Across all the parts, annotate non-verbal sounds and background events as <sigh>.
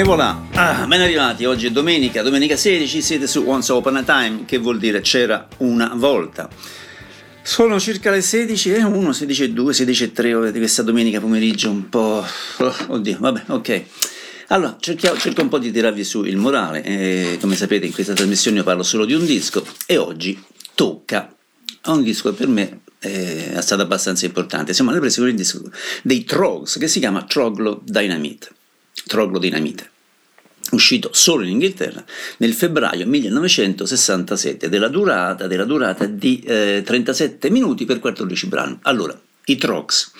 E voilà, ah, ben arrivati, oggi è domenica, domenica 16, siete su Once Upon a Time, che vuol dire c'era una volta. Sono circa le 16 e 1, 16 e 2, 16 e 3 di questa domenica pomeriggio un po'... Oh, oddio, vabbè, ok. Allora, cerco un po' di tirarvi su il morale, eh, come sapete in questa trasmissione io parlo solo di un disco e oggi tocca a un disco che per me eh, è stato abbastanza importante. Siamo alle prese con il disco dei Trogs che si chiama Troglo Dynamite. Troglodinamite uscito solo in Inghilterra nel febbraio 1967 della durata, della durata di eh, 37 minuti per 14 brani. Allora, i Trogs.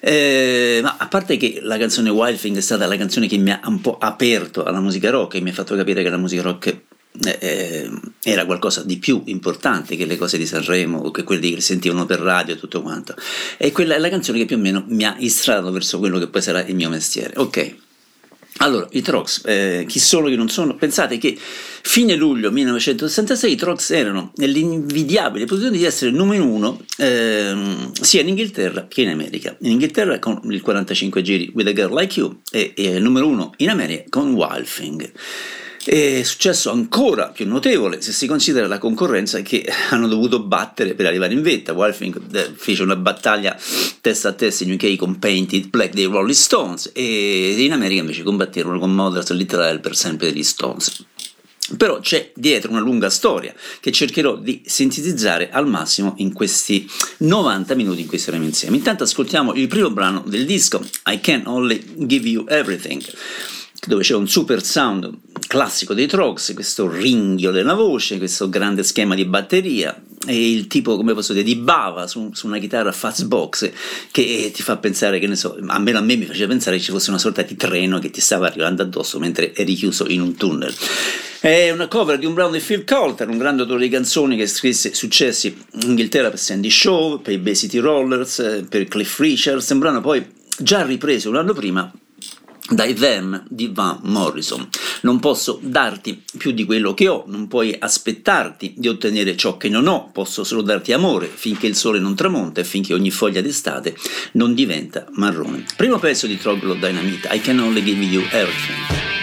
Eh, ma a parte che la canzone Wildfing è stata la canzone che mi ha un po' aperto alla musica rock e mi ha fatto capire che la musica rock eh, eh era qualcosa di più importante che le cose di Sanremo o che quelle che sentivano per radio e tutto quanto. E quella è la canzone che più o meno mi ha istrato verso quello che poi sarà il mio mestiere. Ok, allora, i Trox, eh, chi sono, chi non sono? Pensate che fine luglio 1966 i Trox erano nell'invidiabile posizione di essere numero uno eh, sia in Inghilterra che in America. In Inghilterra con il 45 giri With a Girl Like You e, e numero uno in America con Wild. È successo ancora più notevole se si considera la concorrenza che hanno dovuto battere per arrivare in vetta. Wolfing eh, fece una battaglia testa a testa in UK con Painted Black dei Rolling Stones e in America invece combatterono con Mothers Literal per sempre degli Stones. Però c'è dietro una lunga storia che cercherò di sintetizzare al massimo in questi 90 minuti in cui saremo insieme. Intanto ascoltiamo il primo brano del disco, I Can Only Give You Everything dove c'è un super sound classico dei Trogs, questo ringhio della voce, questo grande schema di batteria e il tipo, come posso dire, di bava su, su una chitarra Fastbox che ti fa pensare, che ne so, almeno a me mi faceva pensare che ci fosse una sorta di treno che ti stava arrivando addosso mentre eri chiuso in un tunnel. È una cover di un brano di Phil Coulter, un grande autore di canzoni che scrisse successi in Inghilterra per Sandy Shaw, per i Bay City Rollers, per Cliff Richards, un brano poi già ripreso un anno prima dai Them di Van Morrison. Non posso darti più di quello che ho, non puoi aspettarti di ottenere ciò che non ho, posso solo darti amore finché il sole non tramonta e finché ogni foglia d'estate non diventa marrone. Primo pezzo di Troglodyte Dynamite, I can only give you everything.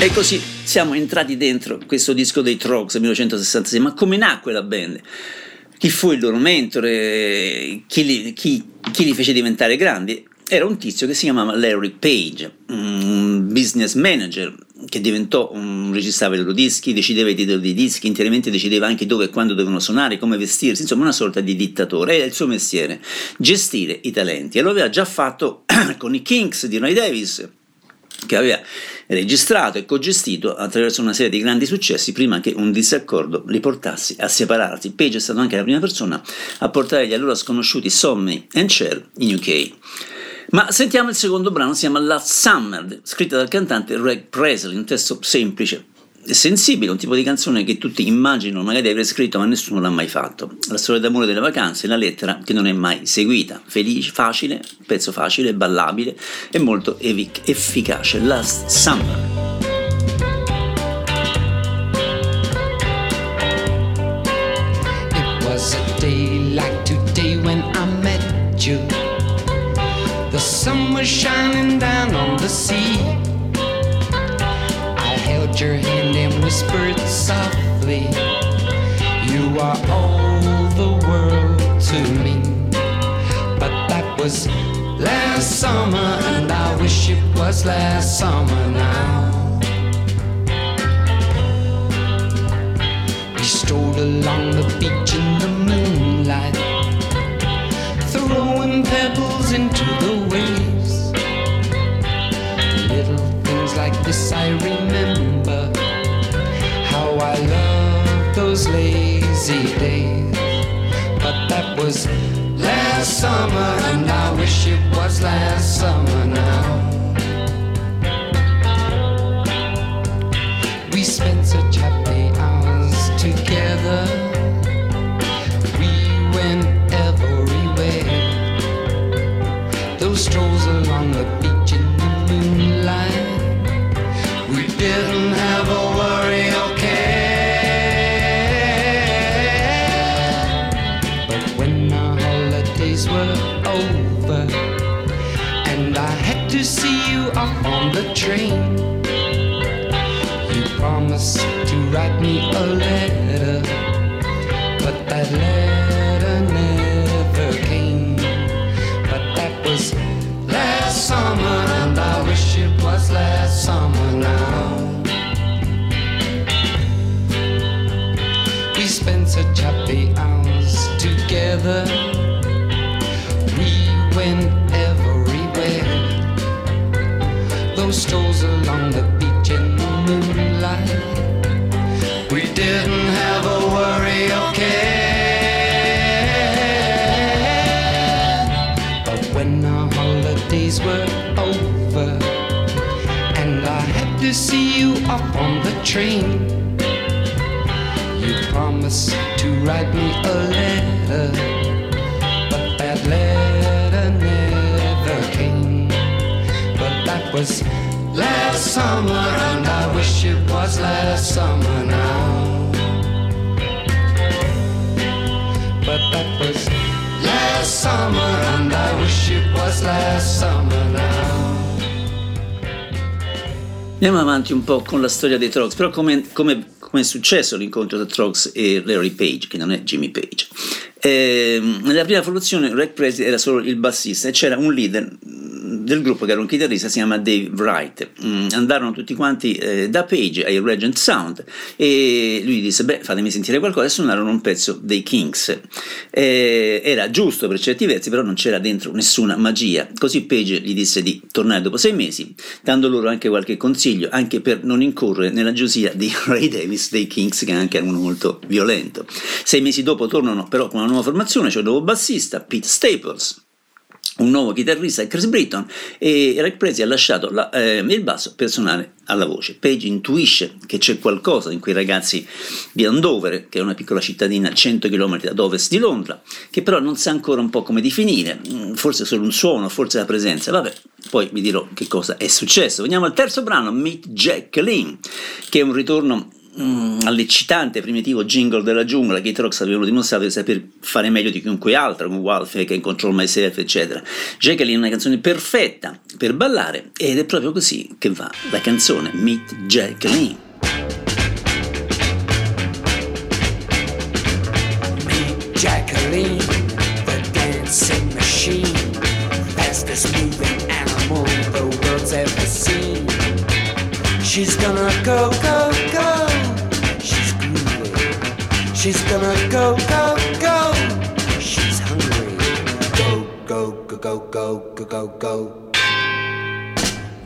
E così siamo entrati dentro questo disco dei Trogs 1966. Ma come nacque la band? Chi fu il loro mentore? Chi li, chi, chi li fece diventare grandi? Era un tizio che si chiamava Larry Page, un business manager che diventò un registrava i loro dischi, decideva i titoli dei dischi, interamente decideva anche dove e quando dovevano suonare, come vestirsi, insomma una sorta di dittatore. Era il suo mestiere, gestire i talenti. E lo aveva già fatto <clears throat> con i Kings di Ray Davis, che aveva registrato e cogestito attraverso una serie di grandi successi prima che un disaccordo li portasse a separarsi. Page è stato anche la prima persona a portare gli allora sconosciuti Sommy e Cher in UK. Ma sentiamo il secondo brano, si chiama Last Summer, scritta dal cantante Greg Presley, un testo semplice, sensibile, un tipo di canzone che tutti immaginano magari di aver scritto ma nessuno l'ha mai fatto. La storia d'amore delle vacanze, la lettera che non è mai seguita, felice, facile, pezzo facile, ballabile e molto evic- efficace. Last Summer. It was a day like today when I met you. The sun was shining down on the sea. held your hand and whispered softly, You are all the world to me. But that was last summer, and I wish it was last summer now. We strolled along the beach in the moonlight, throwing pebbles into the waves. Little things like this I remember those lazy days. But that was last summer, and I wish it was last summer now. Were over, and I had to see you up on the train. You promised to write me a letter, but that letter never came. But that was last summer, and I wish it was last summer now. We spent such happy hours together train, you promised to write me a letter. But that letter never came. But that was last summer, and I wish it was last summer now. But that was last summer, and I wish it was last summer now. Andiamo avanti un po' con la storia dei Trogs, però come, come, come è successo l'incontro tra Trogs e Larry Page, che non è Jimmy Page. Eh, nella prima formazione Rick Presley era solo il bassista e c'era un leader del gruppo che era un chitarrista, si chiama Dave Wright. Mm, andarono tutti quanti eh, da Page ai Regent Sound e lui disse: Beh, fatemi sentire qualcosa e suonarono un pezzo dei Kings. Eh, era giusto per certi versi, però non c'era dentro nessuna magia. Così Page gli disse di tornare dopo sei mesi, dando loro anche qualche consiglio, anche per non incorrere nella gelosia di <laughs> Ray Davis dei Kings, che anche era uno molto violento. Sei mesi dopo tornano però con una nuova formazione, cioè un nuovo bassista, Pete Staples un nuovo chitarrista Chris Britton e Eric Prezi ha lasciato la, eh, il basso per suonare alla voce. Page intuisce che c'è qualcosa in quei ragazzi di Andover, che è una piccola cittadina a 100 km ad ovest di Londra, che però non sa ancora un po' come definire, mm, forse solo un suono, forse la presenza, vabbè, poi vi dirò che cosa è successo. Veniamo al terzo brano, Meet Jacqueline, che è un ritorno mm, all'eccitante primitivo jingle della giungla che i Trox avevano dimostrato di saper fare meglio di chiunque altro, con Wolf, che in Control Myself, eccetera. Jacqueline è una canzone perfetta per ballare ed è proprio così che va la canzone Meet. Meet Jacqueline, the dancing machine, fastest moving animal the world's ever seen. She's gonna go, go, go. She's gonna go, go, go. She's hungry. Go, go, go, go, go, go, go, go.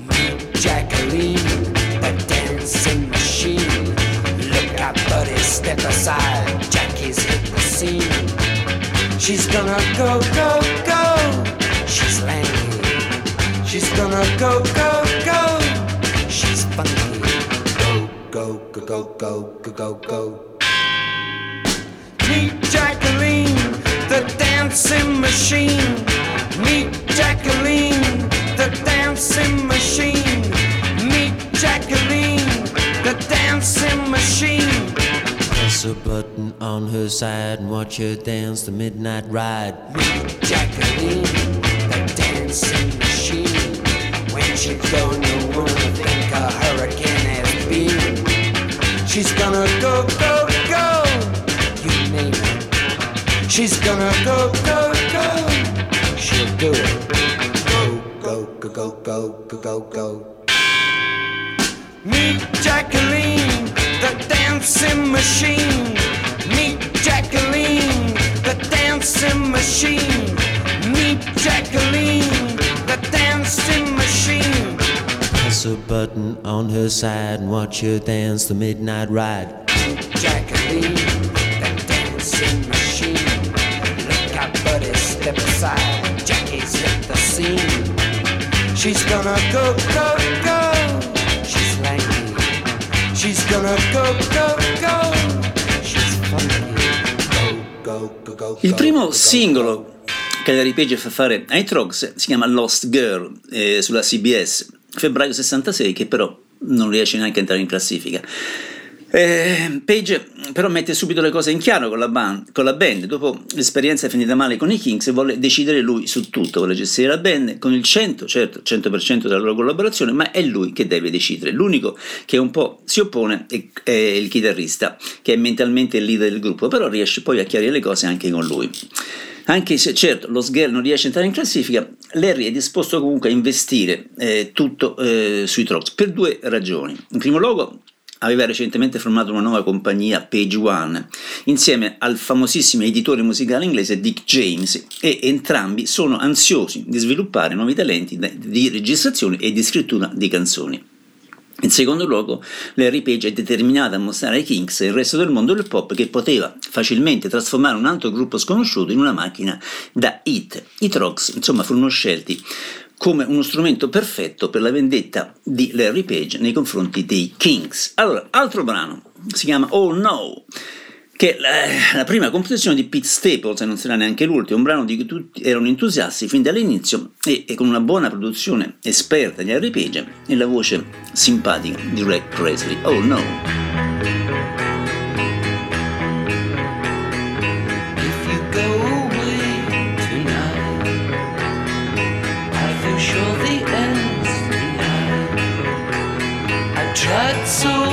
Meet Jacqueline, the dancing machine. Look out, buddy, step aside. Jackie's hit the scene. She's gonna go, go, go. She's lanky. She's gonna go, go, go. She's funky. Go, go, go, go, go, go, go, dancing machine. Meet Jacqueline, the dancing machine. Meet Jacqueline, the dancing machine. Press a button on her side and watch her dance the midnight ride. Meet Jacqueline, the dancing machine. When she go, you won't think a hurricane has been. She's gonna go, go, go. She's gonna go, go, go. She'll do it. Go, go, go, go, go, go, go, go. Meet Jacqueline, the dancing machine. Meet Jacqueline, the dancing machine. Meet Jacqueline, the dancing machine. Press a button on her side and watch her dance the midnight ride. Jacqueline, She's gonna go, go, go. She's lanky. She's gonna go, go, go. She's funky. Go, go, go, go. Il primo go, go, singolo che Larry Page fa fare ai Trogs si chiama Lost Girl eh, sulla CBS, febbraio 66, che però non riesce neanche a entrare in classifica. Eh, Page però mette subito le cose in chiaro con la, band, con la band, dopo l'esperienza finita male con i Kings vuole decidere lui su tutto, vuole gestire la band con il 100, certo, 100% della loro collaborazione, ma è lui che deve decidere. L'unico che un po' si oppone è, è il chitarrista, che è mentalmente il leader del gruppo, però riesce poi a chiarire le cose anche con lui. Anche se certo lo Sgel non riesce a entrare in classifica, Larry è disposto comunque a investire eh, tutto eh, sui Trogs per due ragioni. In primo luogo aveva recentemente formato una nuova compagnia, Page One, insieme al famosissimo editore musicale inglese Dick James e entrambi sono ansiosi di sviluppare nuovi talenti di registrazione e di scrittura di canzoni. In secondo luogo, Larry Page è determinato a mostrare ai Kings e il resto del mondo del pop che poteva facilmente trasformare un altro gruppo sconosciuto in una macchina da hit. I Trogs, insomma, furono scelti come uno strumento perfetto per la vendetta di Larry Page nei confronti dei Kings. Allora, altro brano si chiama Oh No, che è la, la prima composizione di Pete Staples, e non sarà neanche l'ultimo, un brano di cui tutti erano entusiasti fin dall'inizio e, e con una buona produzione esperta di Larry Page e la voce simpatica di Ray Presley. Oh No. So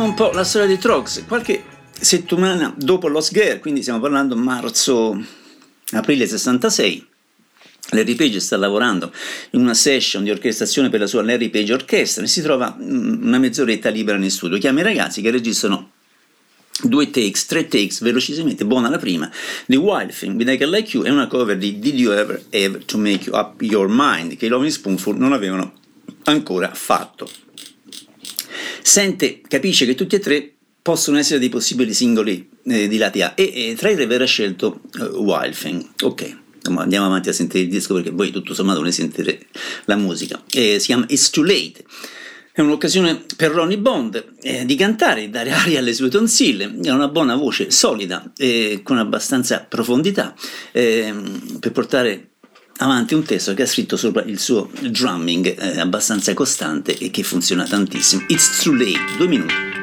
Continuiamo un po' la storia di Trox. Qualche settimana dopo Lost Girl, quindi stiamo parlando marzo-aprile 66, Larry Page sta lavorando in una session di orchestrazione per la sua Larry Page Orchestra e si trova mm, una mezz'oretta libera in studio. Chiama i ragazzi che registrano due takes, tre takes, velocissimamente, buona la prima, di Wild Thing, With I Can Like You, e una cover di Did You Ever Have To Make You Up Your Mind, che i Loving Spoonful non avevano ancora fatto. Sente, capisce che tutti e tre possono essere dei possibili singoli eh, di lati A e, e tra i tre verrà scelto eh, Wild Thing. Ok, andiamo avanti a sentire il disco perché poi tutto sommato volete sentire la musica. Eh, si chiama It's Too Late. È un'occasione per Ronnie Bond eh, di cantare, di dare aria alle sue tonsille. Ha una buona voce solida e con abbastanza profondità eh, per portare avanti un testo che ha scritto sopra il suo drumming eh, abbastanza costante e che funziona tantissimo. It's Too Late, due minuti.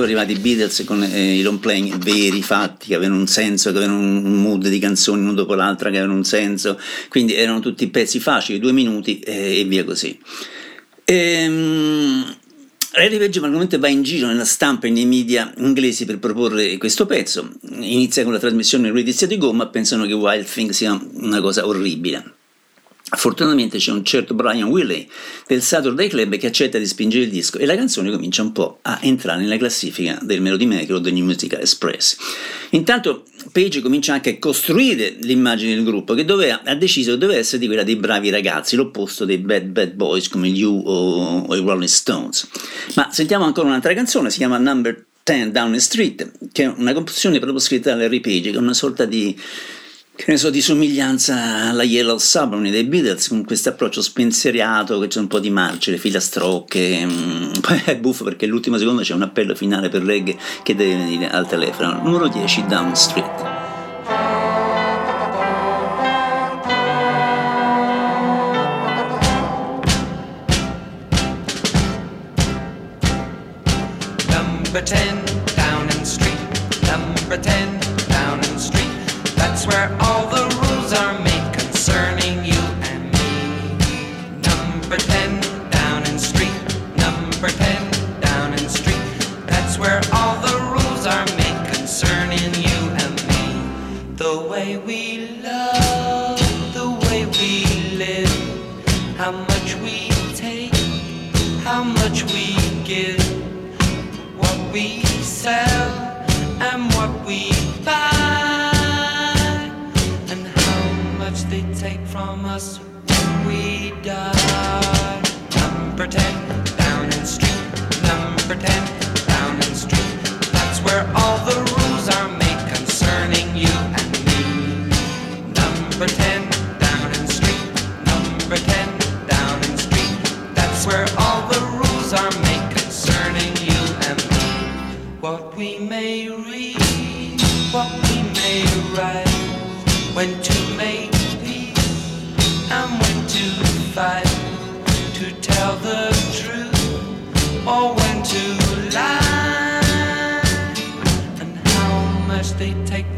Ancora arrivati i Beatles con eh, i long playing veri, fatti, che avevano un senso, che avevano un mood di canzoni uno dopo l'altra, che avevano un senso, quindi erano tutti pezzi facili, due minuti eh, e via così. Ehm, Larry Page praticamente va in giro nella stampa e nei media inglesi per proporre questo pezzo. Inizia con la trasmissione Greatest di Gomma, pensano che Wild Thing sia una cosa orribile. Fortunatamente c'è un certo Brian Willey del Saturday Club che accetta di spingere il disco e la canzone comincia un po' a entrare nella classifica del Melody Maker o del New Musical Express. Intanto Page comincia anche a costruire l'immagine del gruppo che doveva, ha deciso che doveva essere di quella dei bravi ragazzi, l'opposto dei bad bad boys come gli U o, o i Rolling Stones. Ma sentiamo ancora un'altra canzone, si chiama Number 10 Down the Street, che è una composizione proprio scritta da Larry Page, che è una sorta di che ne so, di somiglianza alla Yellow Submarine dei Beatles, con questo approccio spensierato, che c'è un po' di marce, le filastrocche, mm, <laughs> poi è buffo perché l'ultimo secondo c'è un appello finale per reggae che deve venire al telefono. Numero 10, Down Street. Number 10,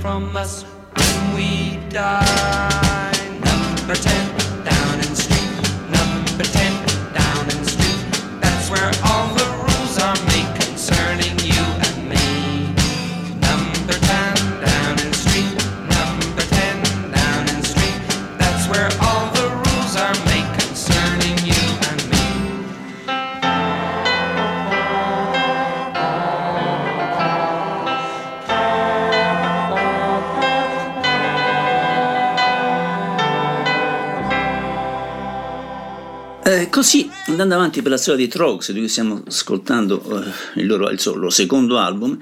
from us when we die. Eh, così, andando avanti per la storia dei Trogs, di cui stiamo ascoltando eh, il, loro, il loro secondo album,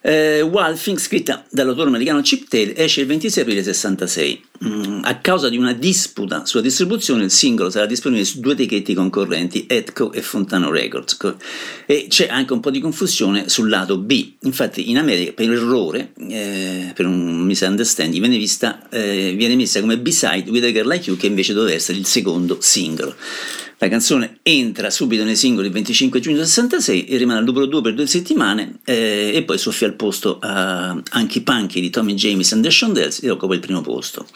eh, Walfing, scritta dall'autore americano Chip Taylor, esce il 26 aprile 66. Mm, a causa di una disputa sulla distribuzione, il singolo sarà disponibile su due etichetti concorrenti, Edco e Fontano Records. Co- E c'è anche un po' di confusione sul lato B. Infatti, in America, per errore, eh, per un misunderstanding, viene, vista, eh, viene messa come B-side With a Girl Like You, che invece doveva essere il secondo singolo. La canzone entra subito nei singoli il 25 giugno 66 e rimane al numero 2 per due settimane eh, e poi soffia al posto a Anki Punky di Tommy James and the Shondells e occupa il primo posto.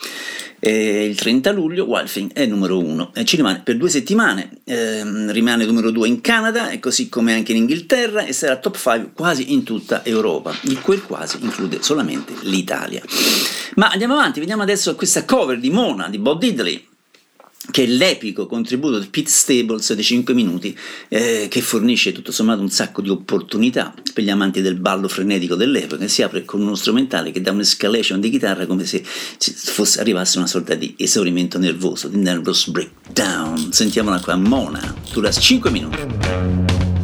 E il 30 luglio Walfing è numero 1 e ci rimane per due settimane, ehm, rimane numero 2 in Canada e così come anche in Inghilterra e sarà top 5 quasi in tutta Europa, il quel quasi include solamente l'Italia. Ma andiamo avanti, vediamo adesso questa cover di Mona di Bob Diddley che è l'epico contributo di Pete Stables di 5 minuti, eh, che fornisce tutto sommato un sacco di opportunità per gli amanti del ballo frenetico dell'epoca, si apre con uno strumentale che dà un'escalation di chitarra come se fosse, arrivasse una sorta di esaurimento nervoso, di nervous breakdown. Sentiamola qua, Mona, dura 5 minuti.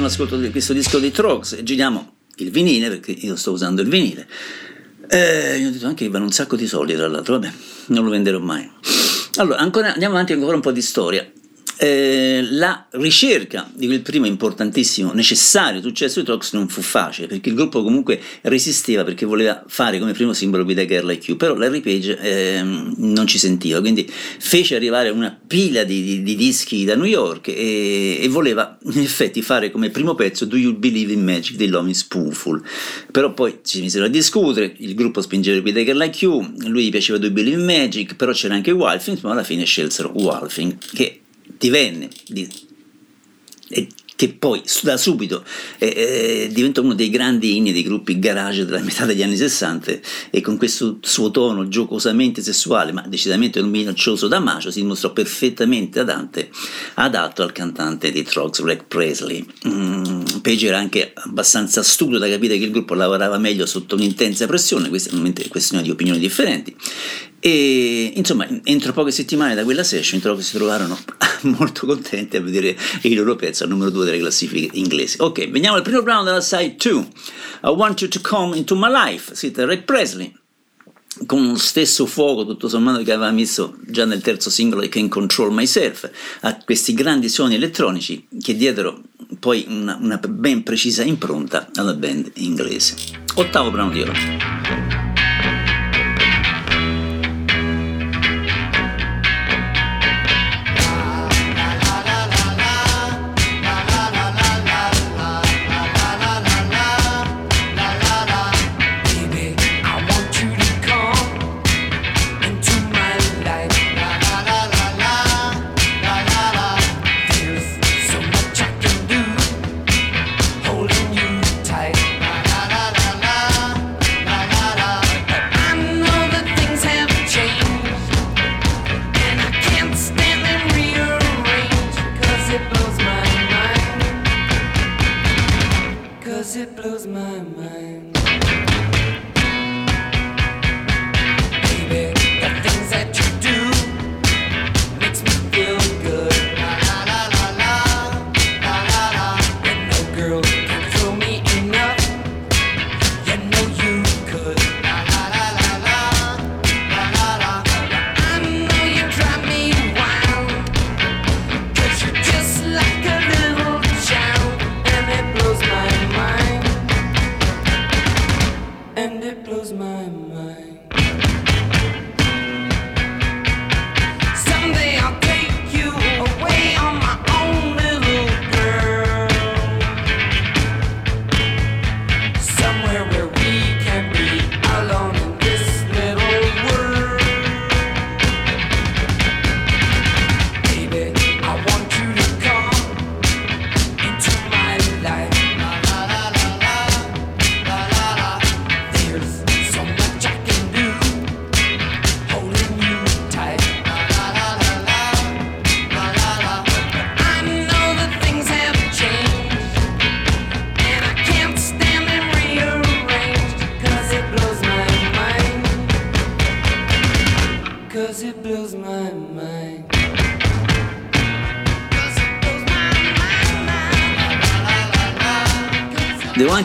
Avanti nell'ascolto di questo disco dei Trogs e giriamo il vinile, perché io sto usando il vinile. Eh, io ho detto anche che vanno un sacco di soldi, tra l'altro, vabbè, non lo venderò mai. Allora, ancora, andiamo avanti ancora un po' di storia. Eh, la ricerca di quel primo importantissimo, necessario successo di Trox non fu facile perché il gruppo comunque resisteva perché voleva fare come primo simbolo Be The Girl Like You, però Larry Page eh, non ci sentiva, quindi fece arrivare una pila di, di, di dischi da New York e, e, voleva in effetti fare come primo pezzo Do You Believe in Magic dei Lomi Spoonful, però poi ci misero a discutere, il gruppo spingeva Like You, lui gli piaceva Do You Believe in Magic, però c'era anche Walfing, ma alla fine scelsero Walfing che divenne di, e che poi da subito eh, diventa uno dei grandi inni dei gruppi garage della metà degli anni 60 e con questo suo tono giocosamente sessuale ma decisamente non minaccioso da macio si dimostrò perfettamente adatto, adatto al cantante di Trogs, Rick Presley. Mm, Page era anche abbastanza stupido da capire che il gruppo lavorava meglio sotto un'intensa pressione, questa è una questione di opinioni differenti e insomma, entro poche settimane da quella session trovo che si trovarono <laughs> molto contenti a vedere il loro pezzo al numero 2 delle classifiche inglesi. Ok, veniamo al primo brano della side 2. I Want You to Come Into My Life, siete Rick Presley con lo stesso fuoco tutto sommato che aveva messo già nel terzo singolo I Can Control Myself a questi grandi suoni elettronici che diedero poi una, una ben precisa impronta alla band inglese. Ottavo brano di oggi.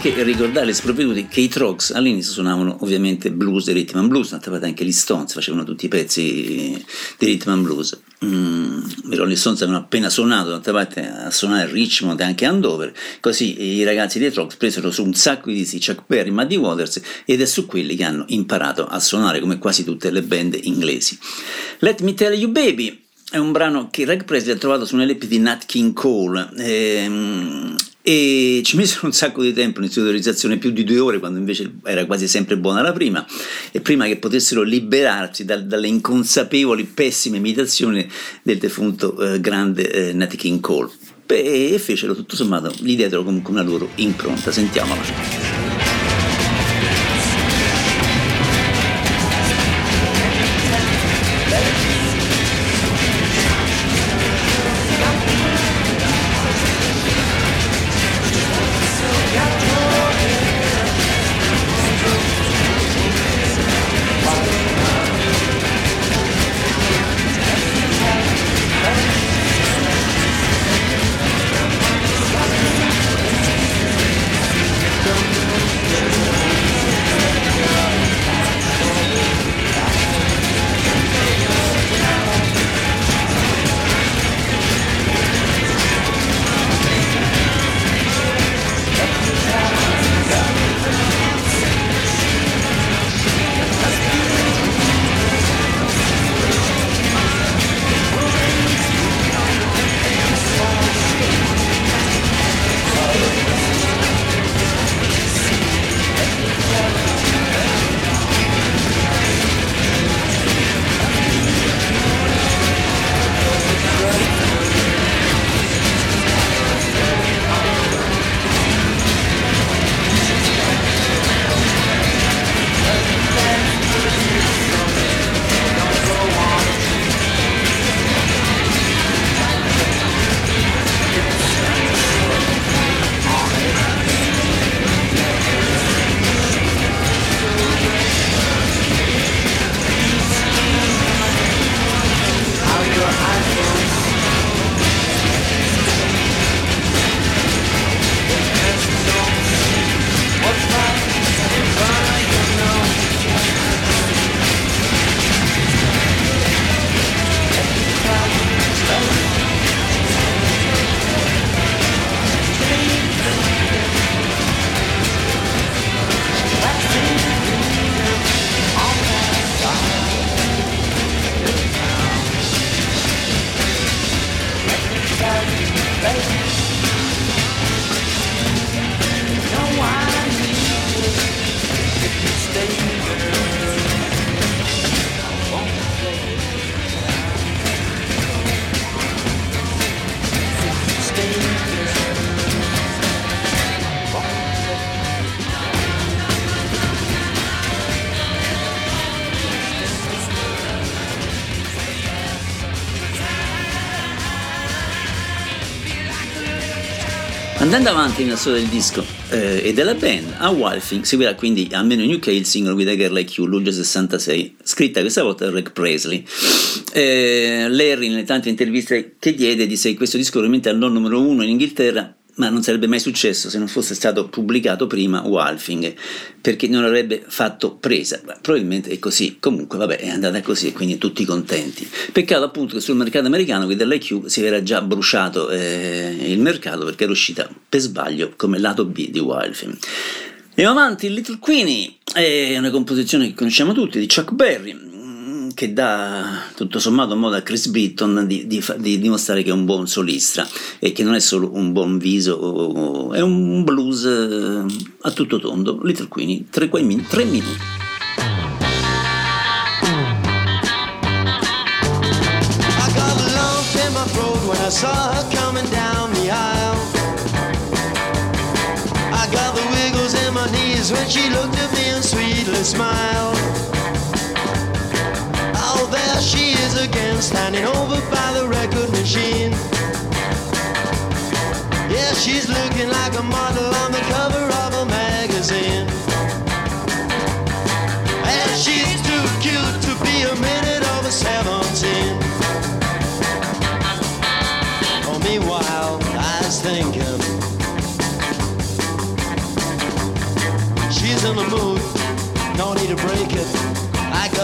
Anche ricordare sprovveduti che i Trogs all'inizio suonavano ovviamente blues e rhythm and blues, d'altra parte anche gli Stones facevano tutti i pezzi di rhythm and blues. Mm, i Rolling Stones avevano appena suonato, d'altra parte a suonare Richmond e anche Andover, così i ragazzi dei Trogs presero su un sacco di dischi Chuck Berry, Muddy Waters ed è su quelli che hanno imparato a suonare come quasi tutte le band inglesi. Let Me Tell You Baby è un brano che Reg Presley ha trovato su un LP di Nat King Cole ehm, e ci misero un sacco di tempo in autorizzazione, più di due ore, quando invece era quasi sempre buona la prima, e prima che potessero liberarsi da, dalle inconsapevoli, pessime imitazioni del defunto eh, grande eh, Nat King Cole. Beh, e fecero tutto sommato, gli diedero comunque una loro impronta, sentiamola. Andando avanti nella storia del disco eh, e della band, a Wildfing seguirà quindi almeno in UK il singolo With a Girl Like You, luglio 66, scritta questa volta da Rick Presley. Eh, Larry, nelle tante interviste che diede, disse che questo disco probabilmente è il non numero uno in Inghilterra ma non sarebbe mai successo se non fosse stato pubblicato prima Walfing, perché non avrebbe fatto presa. Beh, probabilmente è così, comunque vabbè è andata così, quindi tutti contenti. Peccato appunto che sul mercato americano qui dell'IQ si era già bruciato eh, il mercato perché era uscita per sbaglio come lato B di Walfing. Andiamo avanti, Little Queenie è una composizione che conosciamo tutti di Chuck Berry che dà tutto sommato modo a Chris Britton di, di, di, dimostrare che è un buon solista e che non è solo un buon viso, è un blues eh, a tutto tondo. Little Queenie, tre, tre minuti. I saw her coming down the aisle. I got the wiggles in my knees when she looked at me and sweetly smiled. Again, standing over by the record machine. Yeah, she's looking like a model on the cover of a magazine. And she's too cute to be a minute over 17. Oh, meanwhile, I was thinking. She's in the mood, no need to break it.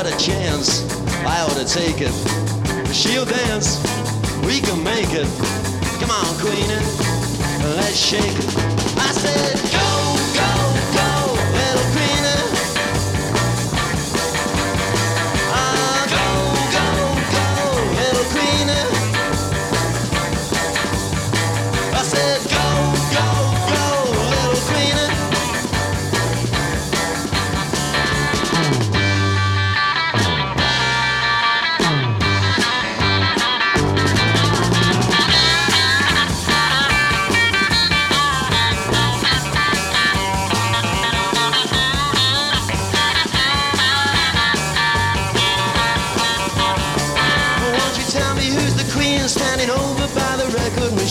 Got a chance. I ought to take it. She'll dance, we can make it. Come on, Queenie, let's shake it. I said, go, go, go,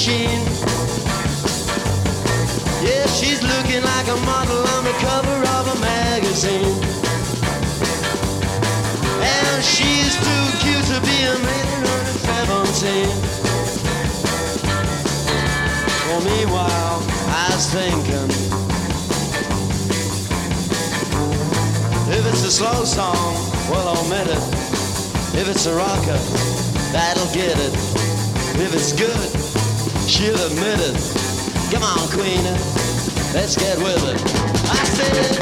machine? Yeah, she's looking like a model on the cover of a magazine. And she's too cute to be a maiden under 17. Well, meanwhile, I was thinking. If it's a slow song, well, omit it. If it's a rocker, that'll get it. If it's good, she'll admit it. Come on, Queen, let's get with it. I said,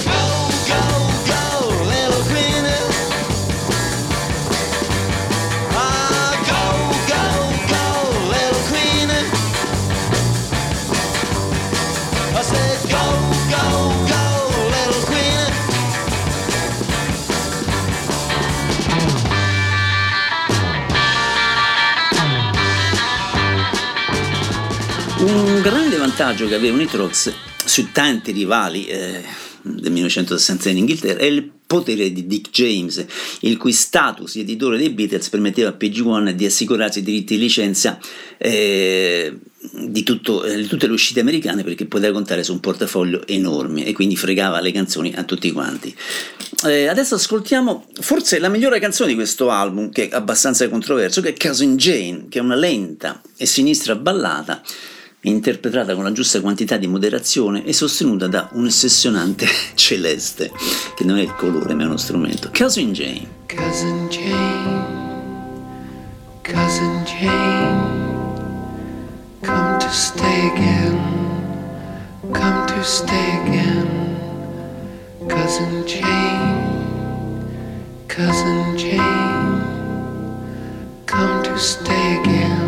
vantaggio che aveva Unitrox su tanti rivali eh, del 1966 in Inghilterra è il potere di Dick James, il cui status di editore dei Beatles permetteva a PG1 di assicurarsi i diritti di licenza eh, di, tutto, eh, di tutte le uscite americane perché poteva contare su un portafoglio enorme e quindi fregava le canzoni a tutti quanti. Eh, adesso ascoltiamo forse la migliore canzone di questo album, che è abbastanza controverso, che è Cousin Jane, che è una lenta e sinistra ballata interpretata con la giusta quantità di moderazione e sostenuta da un ossessionante <laughs> celeste, che non è il colore ma è uno strumento. Cousin Jane. Cousin Jane, Cousin Jane, come to stay again, come to stay again, Cousin Jane, Cousin Jane, come to stay again,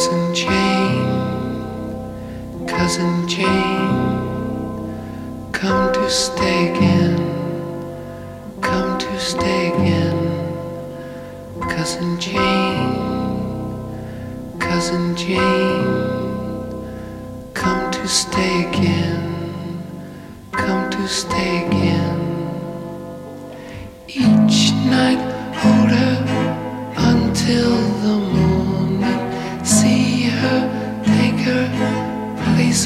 Cousin Jane, Cousin Jane, come to stay again. Come to stay again. Cousin Jane, Cousin Jane, come to stay again. Come to stay again. Each night, hold her until the morning.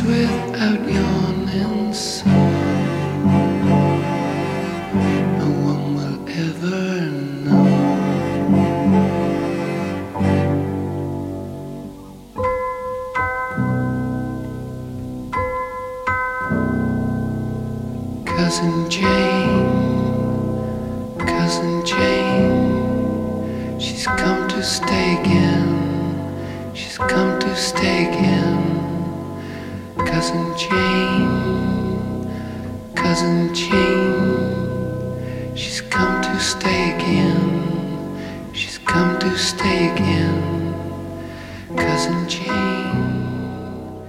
Without yawning. No one will ever know. Cousin Jane, Cousin Jane, she's come to stay again. She's come to stay again. Cousin Jane, Cousin Jane, she's come to stay again. She's come to stay again. Cousin Jane.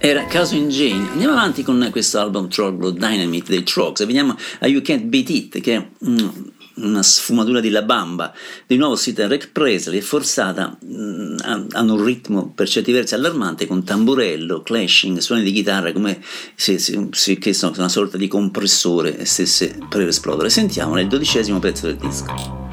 Era Cousin Jane. Andiamo avanti con questo album Troglodyte Dynamite dei Trogs e veniamo a You Can't Beat It, che è mm, una sfumatura di La Bamba. Di nuovo cita Rick Presley, è forzata, mm, ha- hanno un ritmo per certi versi allarmante con tamburello, clashing, suoni di chitarra come se, se- se- che sono una sorta di compressore stesse per esplodere. Sentiamo nel dodicesimo pezzo del disco.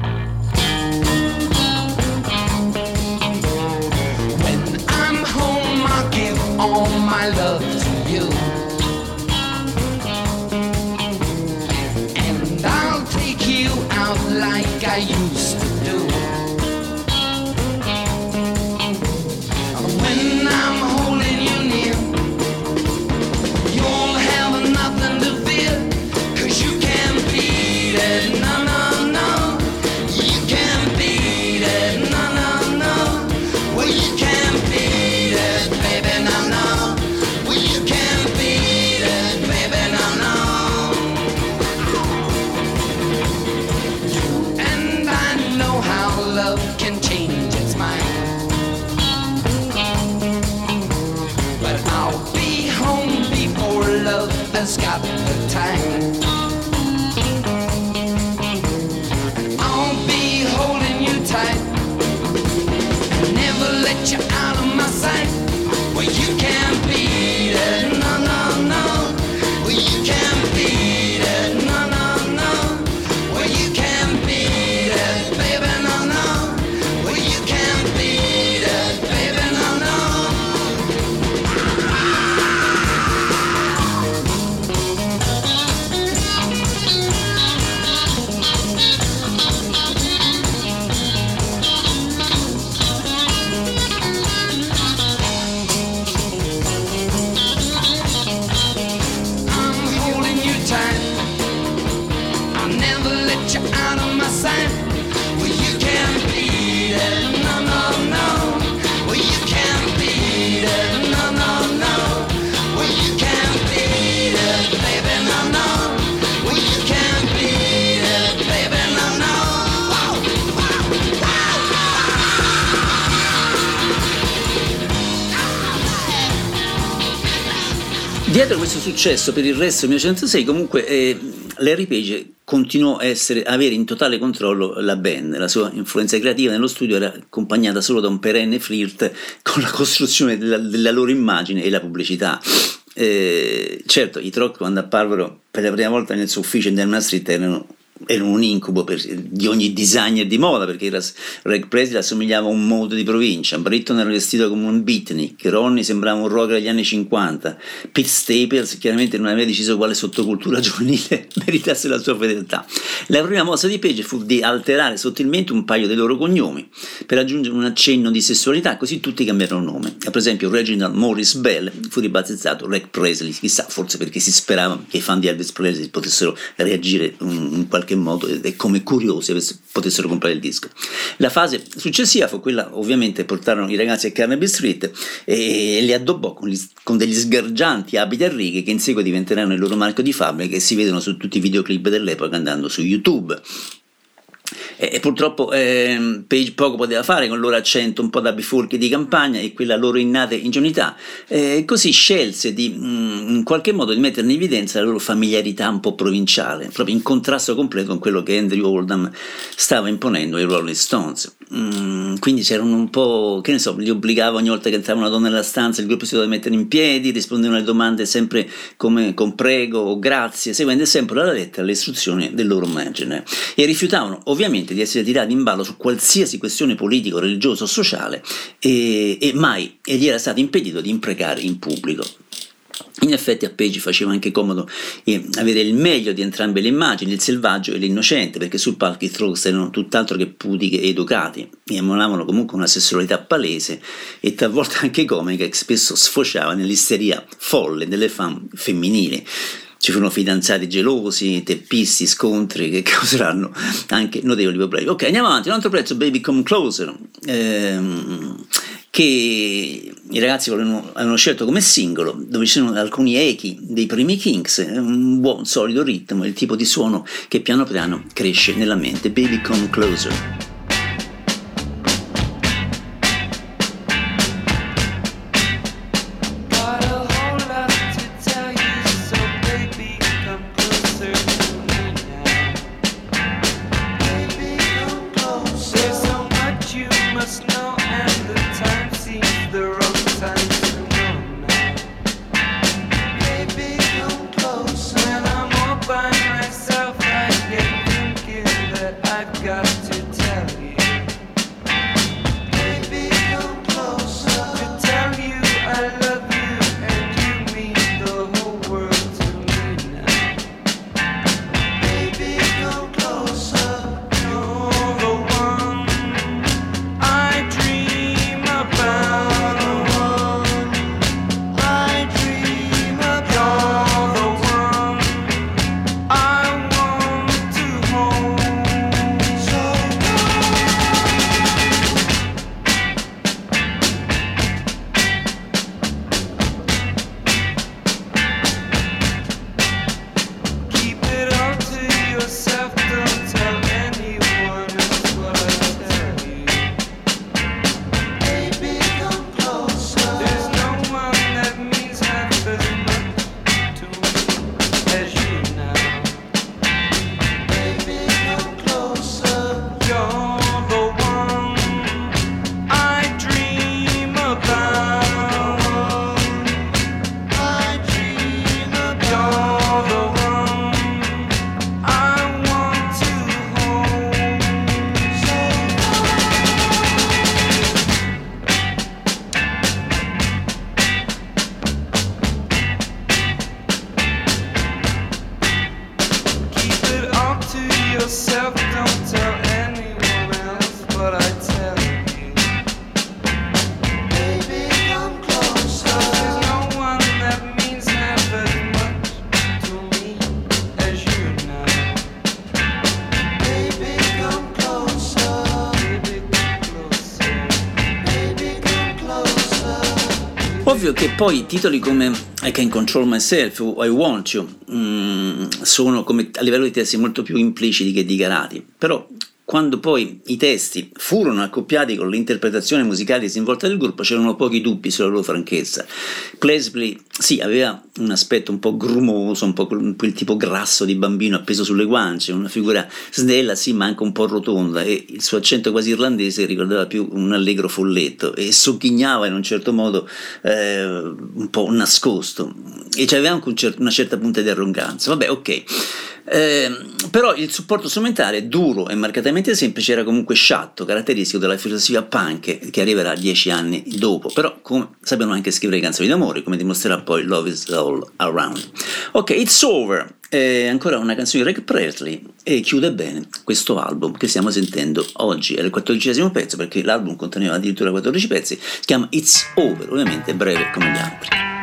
Successo per il resto del 1906 comunque eh, Larry Page continuò a essere, avere in totale controllo la band, la sua influenza creativa nello studio era accompagnata solo da un perenne flirt con la costruzione della, della loro immagine e la pubblicità. Eh, certo, i Troc quando apparvero per la prima volta nel suo ufficio in Denman Street erano erano un incubo per- di ogni designer di moda perché era, Reg Presley assomigliava a un modo di provincia, Britton era vestito come un beatnik, Ronnie sembrava un rocker degli anni 50, Pete Staples chiaramente non aveva deciso quale sottocultura <laughs> giovanile meritasse la sua fedeltà. La prima mossa di Page fu di alterare sottilmente un paio dei loro cognomi per aggiungere un accenno di sessualità, così tutti cambiarono nome. Per esempio Reginald Morris Bell fu ribattezzato Reg Presley, chissà, forse perché si sperava che i fan di Elvis Presley potessero reagire in in qualche modo e come curiosi potessero comprare il disco. La fase successiva fu quella, ovviamente, portarono i ragazzi a Carnaby Street e li addobbò con, gli- con degli sgargianti abiti a righe che in seguito diventeranno il loro marchio di fabbrica e si vedono su tutti i videoclip dell'epoca andando su YouTube. E, e purtroppo eh, Page poco poteva fare con il loro accento un po' da bifurchi di campagna e quella loro innata ingenuità, eh, così scelse di mh, in qualche modo di mettere in evidenza la loro familiarità un po' provinciale, proprio in contrasto completo con quello che Andrew Oldham stava imponendo ai Rolling Stones. Mm, quindi c'erano un po', che ne so, li obbligava ogni volta che entrava una donna nella stanza, il gruppo si doveva mettere in piedi, rispondevano alle domande sempre come con prego o grazie, seguendo sempre alla lettera le istruzioni del loro manager e rifiutavano ovviamente di essere tirati in ballo su qualsiasi questione politico, religiosa o sociale e, e mai e gli era stato impedito di imprecare in pubblico. In effetti a Page faceva anche comodo eh, avere il meglio di entrambe le immagini, il selvaggio e l'innocente, perché sul palco i Throgs erano tutt'altro che pudiche e educati e emulavano comunque una sessualità palese e talvolta anche comica che spesso sfociava nell'isteria folle delle fan femminili. Ci furono fidanzati gelosi, teppisti, scontri che <laughs> causeranno anche notevoli problemi. Ok, andiamo avanti. Un altro prezzo, Baby Come Closer. Ehm, che i ragazzi volevano, avevano scelto come singolo, dove ci sono alcuni echi dei primi Kings, un buon solido ritmo, il tipo di suono che piano piano cresce nella mente. Baby Come Closer. Poi titoli come I Can Control Myself o I Want You mm, sono come, a livello di testi molto più impliciti che dichiarati, però quando poi i testi furono accoppiati con l'interpretazione musicale disinvolta del gruppo c'erano pochi dubbi sulla loro franchezza. Presley sì, aveva un aspetto un po' grumoso, un po' quel tipo grasso di bambino appeso sulle guance, una figura snella sì ma anche un po' rotonda e il suo accento quasi irlandese ricordava più un allegro folletto e sogghignava in un certo modo eh, un po' nascosto e aveva anche un cer- una certa punta di arroganza. Vabbè, ok. Eh, però il supporto strumentale duro e marcatamente semplice era comunque sciatto, caratteristico della filosofia punk che arriverà dieci anni dopo, però come sapevano anche scrivere canzoni d'amore, come dimostrerà poi Love is All Around. Ok, It's Over è ancora una canzone di Rick Presley e chiude bene questo album che stiamo sentendo oggi, è il quattordicesimo pezzo perché l'album conteneva addirittura 14 pezzi, si chiama It's Over, ovviamente breve come gli altri.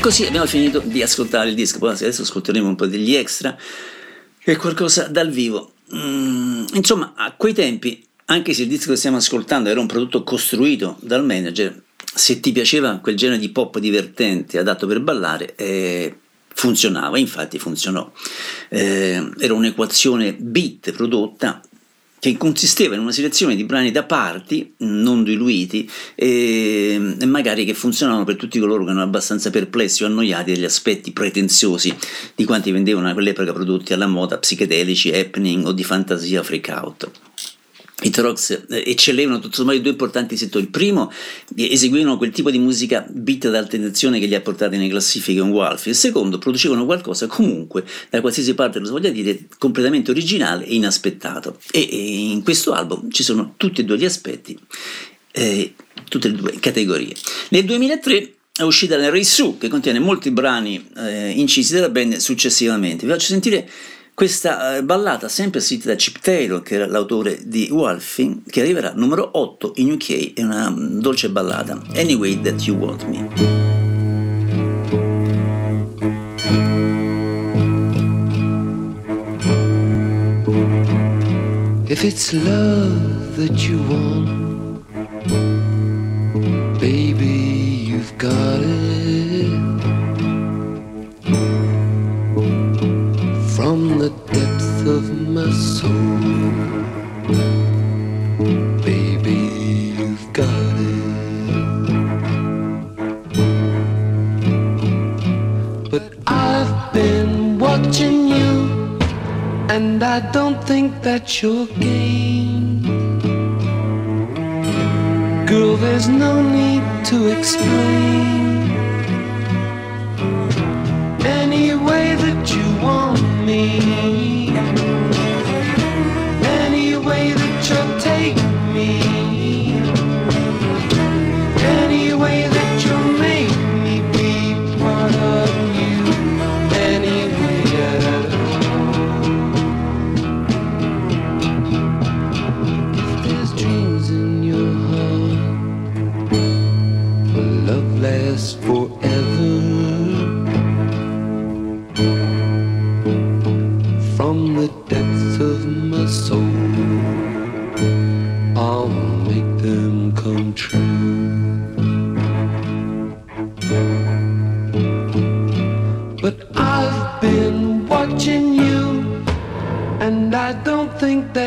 Così abbiamo finito di ascoltare il disco, poi adesso ascolteremo un po' degli extra e qualcosa dal vivo. Mm, insomma, a quei tempi, anche se il disco che stiamo ascoltando era un prodotto costruito dal manager, se ti piaceva quel genere di pop divertente adatto per ballare, eh, funzionava, infatti funzionò. Eh, era un'equazione beat prodotta che consisteva in una selezione di brani da parti, non diluiti, e, e, magari che funzionavano per tutti coloro che erano abbastanza perplessi o annoiati dagli aspetti pretenziosi di quanti vendevano a quell'epoca prodotti alla moda psichedelici, happening o di fantasia freak out. I Trox eh, eccellevano tutto sommato in due importanti settori. Il primo, eseguivano quel tipo di musica beat ad alta tensione che li ha portati nelle classifiche un Wolf. Il secondo, producevano qualcosa comunque, da qualsiasi parte lo si voglia dire, completamente originale e inaspettato. E, e in questo album ci sono tutti e due gli aspetti, eh, tutte le due categorie. Nel 2003 è uscita la Ray Su, che contiene molti brani eh, incisi dalla band successivamente. Vi faccio sentire questa eh, ballata sempre scritta da Chip Taylor, che era l'autore di Wolfing, che arriverà numero 8 in UK, è una mm, dolce ballata, Anyway That You Want Me. If it's love that you want, baby, you've got it. And I don't think that you're game. Girl, there's no need to explain. Any way that you want me.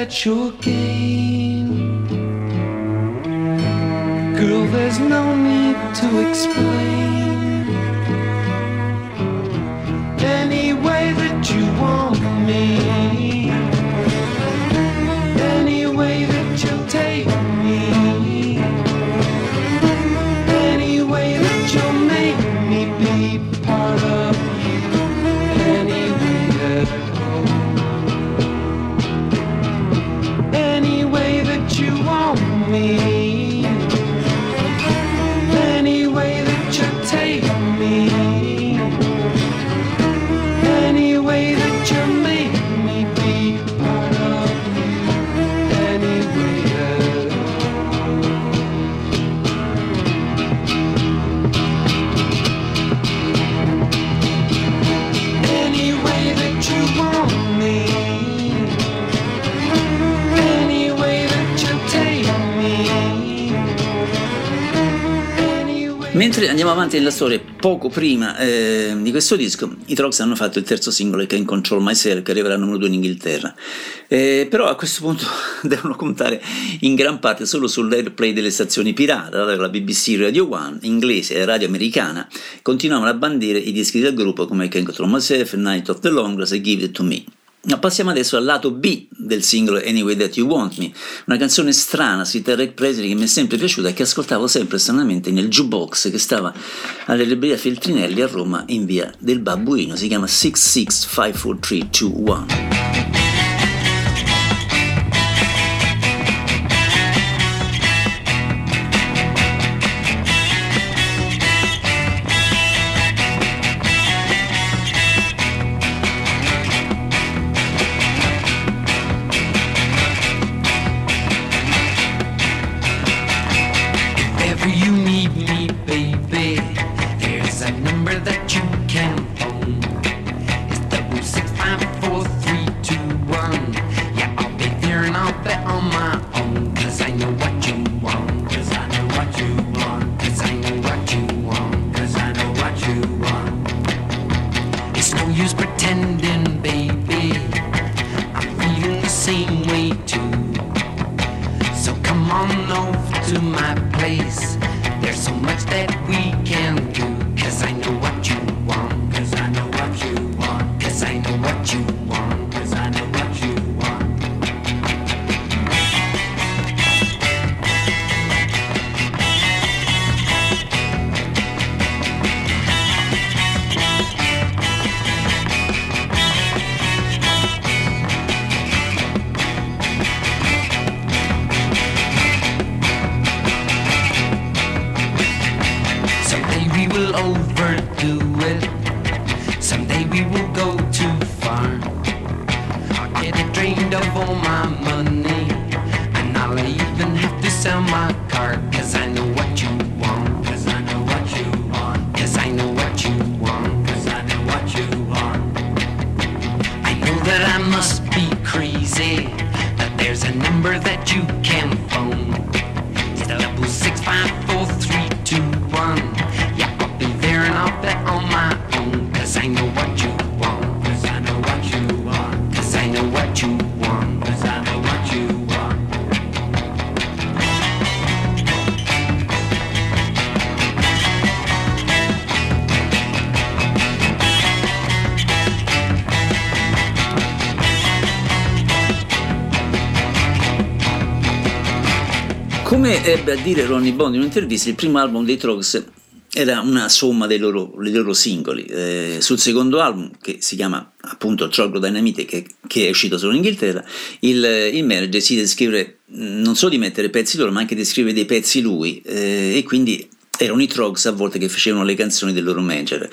That you're game. Girl, there's no need to explain. Avanti nella storia, poco prima eh, di questo disco, i Trox hanno fatto il terzo singolo, Can Control Myself, che arriverà al numero 2 in Inghilterra. Eh, però a questo punto <laughs> devono contare in gran parte solo sull'airplay delle stazioni pirata, la BBC Radio 1, inglese e radio americana, continuavano a bandire i dischi del gruppo come Can Control Myself, Night of the Longgrass e Give It To Me. Passiamo adesso al lato B del singolo Anyway That You Want Me, una canzone strana, da Rick Presley che mi è sempre piaciuta e che ascoltavo sempre stranamente nel jukebox che stava alla libreria Feltrinelli a Roma in via del Babbuino, si chiama 6654321. Ebbe a dire Ronnie Bond in un'intervista, il primo album dei Trogs era una somma dei loro, dei loro singoli. Eh, sul secondo album, che si chiama appunto Troglo Dynamite, che, che è uscito solo in Inghilterra, il, il manager decide di scrivere, mh, non solo di mettere pezzi loro, ma anche di scrivere dei pezzi lui, eh, e quindi erano i Trogs a volte che facevano le canzoni del loro manager.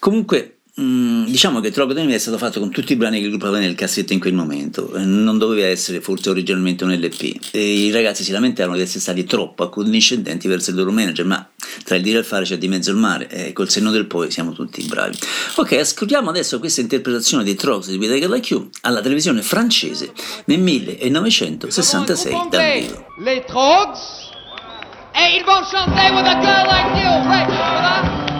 Comunque, mh, diciamo che Troglo Dynamite è stato fatto con tutti i brani che il gruppo aveva nel cassetto in quel momento, eh, non doveva essere forse originalmente un LP. E I ragazzi si lamentavano di essere stati troppo accondiscendenti verso il loro manager, ma tra il dire e il fare c'è di mezzo il mare, e col senno del poi siamo tutti bravi. Ok, ascoltiamo adesso questa interpretazione di We Take It Like You alla televisione francese nel 1966 dal vivo. Les Trogs. Et ils vont chanter With a Girl Like You. Ouais,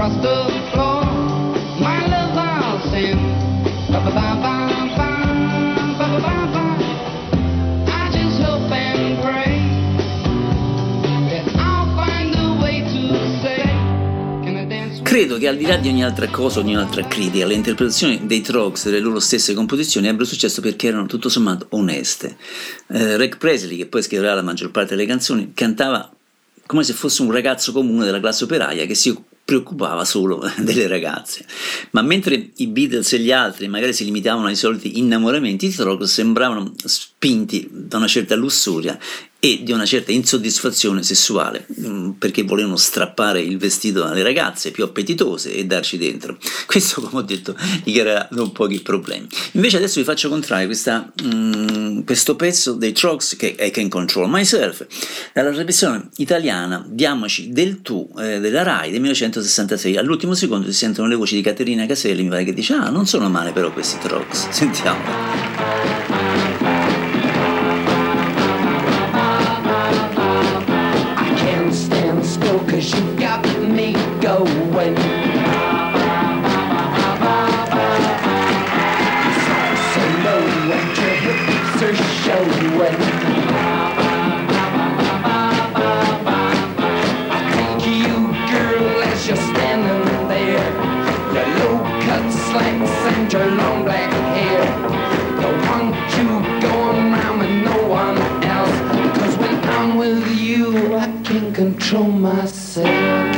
across the floor, my love I'll send. I just hope and pray that I'll find a way to say, Can I dance with Credo che al di là di ogni altra cosa, ogni altra critica, le interpretazioni dei Trogs delle loro stesse composizioni ebbero successo perché erano tutto sommato oneste. Eh, Rick Presley, che poi scriverà la maggior parte delle canzoni, cantava come se fosse un ragazzo comune della classe operaia che si preoccupava solo <laughs> delle ragazze. Ma mentre i Beatles e gli altri magari si limitavano ai soliti innamoramenti, i Trogs sembravano spinti da una certa lussuria e di una certa insoddisfazione sessuale, mm, perché volevano strappare il vestito alle ragazze più appetitose e darci dentro. <laughs> Questo, come ho detto, gli crea non pochi problemi. Invece adesso vi faccio contrarre questa, mm, questo pezzo dei Trogs che è I Can Control Myself, dalla trasmissione italiana Diamoci del tu eh, della RAI del 1966. All'ultimo secondo si sentono le voci di Caterina Caselli, mi pare che dice, ah, non sono male però questi Trogs. <laughs> Sentiamo. Me going. So and. I you, girl, as you're there. Your low cut slacks and your long black hair. You going with no one else. Cause when I'm with you, I can control myself.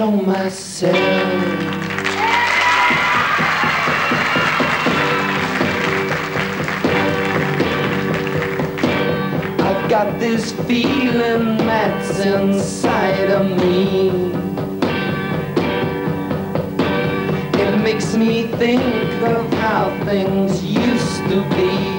Control myself. I've got this feeling that's inside of me. It makes me think of how things used to be.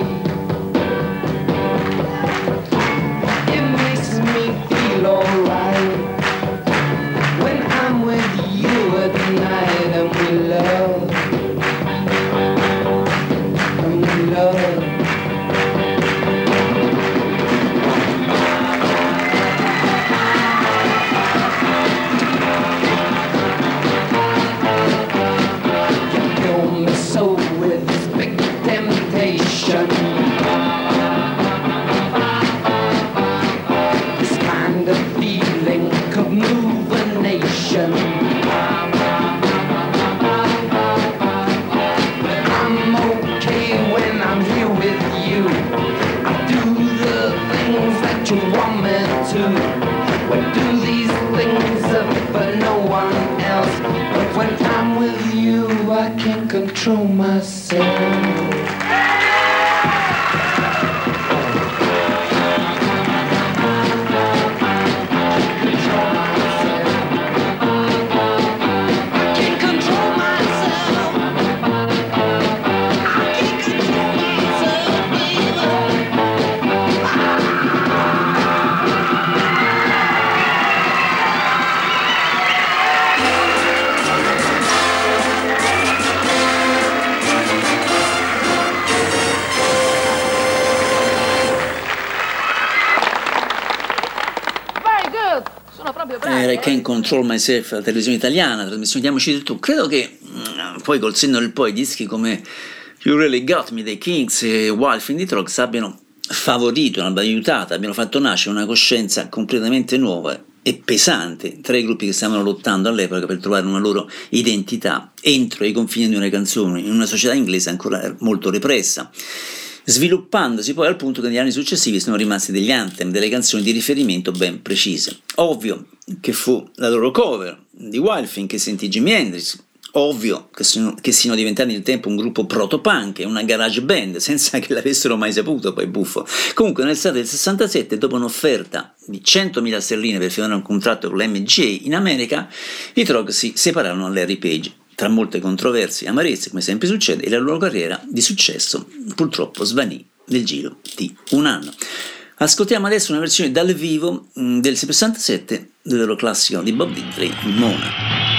Control Myself, la televisione italiana, trasmissione Diamoci del tu. Credo che mm, poi col senno del poi dischi come You Really Got Me dei Kings e Wild in the abbiano favorito, abbiano aiutato, abbiano fatto nascere una coscienza completamente nuova e pesante tra i gruppi che stavano lottando all'epoca per trovare una loro identità entro i confini di una canzone in una società inglese ancora molto repressa sviluppandosi poi al punto che negli anni successivi sono rimasti degli anthem, delle canzoni di riferimento ben precise. Ovvio che fu la loro cover di Wildfin che sentì Jimi Hendrix, ovvio che siano, che siano diventati nel tempo un gruppo proto-punk una garage band senza che l'avessero mai saputo, poi buffo. Comunque nell'estate del 67, dopo un'offerta di 100.000 sterline per firmare un contratto con l'MGA in America, i Trog si separarono da Larry Page. Tra molte controversie e amarezze, come sempre succede, e la loro carriera di successo purtroppo svanì nel giro di un anno. Ascoltiamo adesso una versione dal vivo mh, del 67 del loro classico di Bob Dylan, Mona.